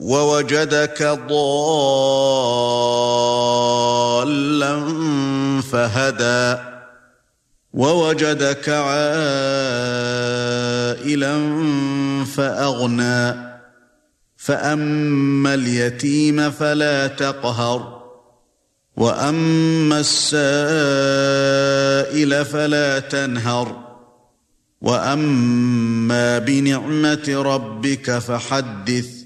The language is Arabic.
ووجدك ضالا فهدى وَوَجَدَكَ عَائِلًا فَأَغْنَى فَأَمَّا الْيَتِيمَ فَلَا تَقْهَرْ وَأَمَّا السَّائِلَ فَلَا تَنْهَرْ وَأَمَّا بِنِعْمَةِ رَبِّكَ فَحَدِّثْ.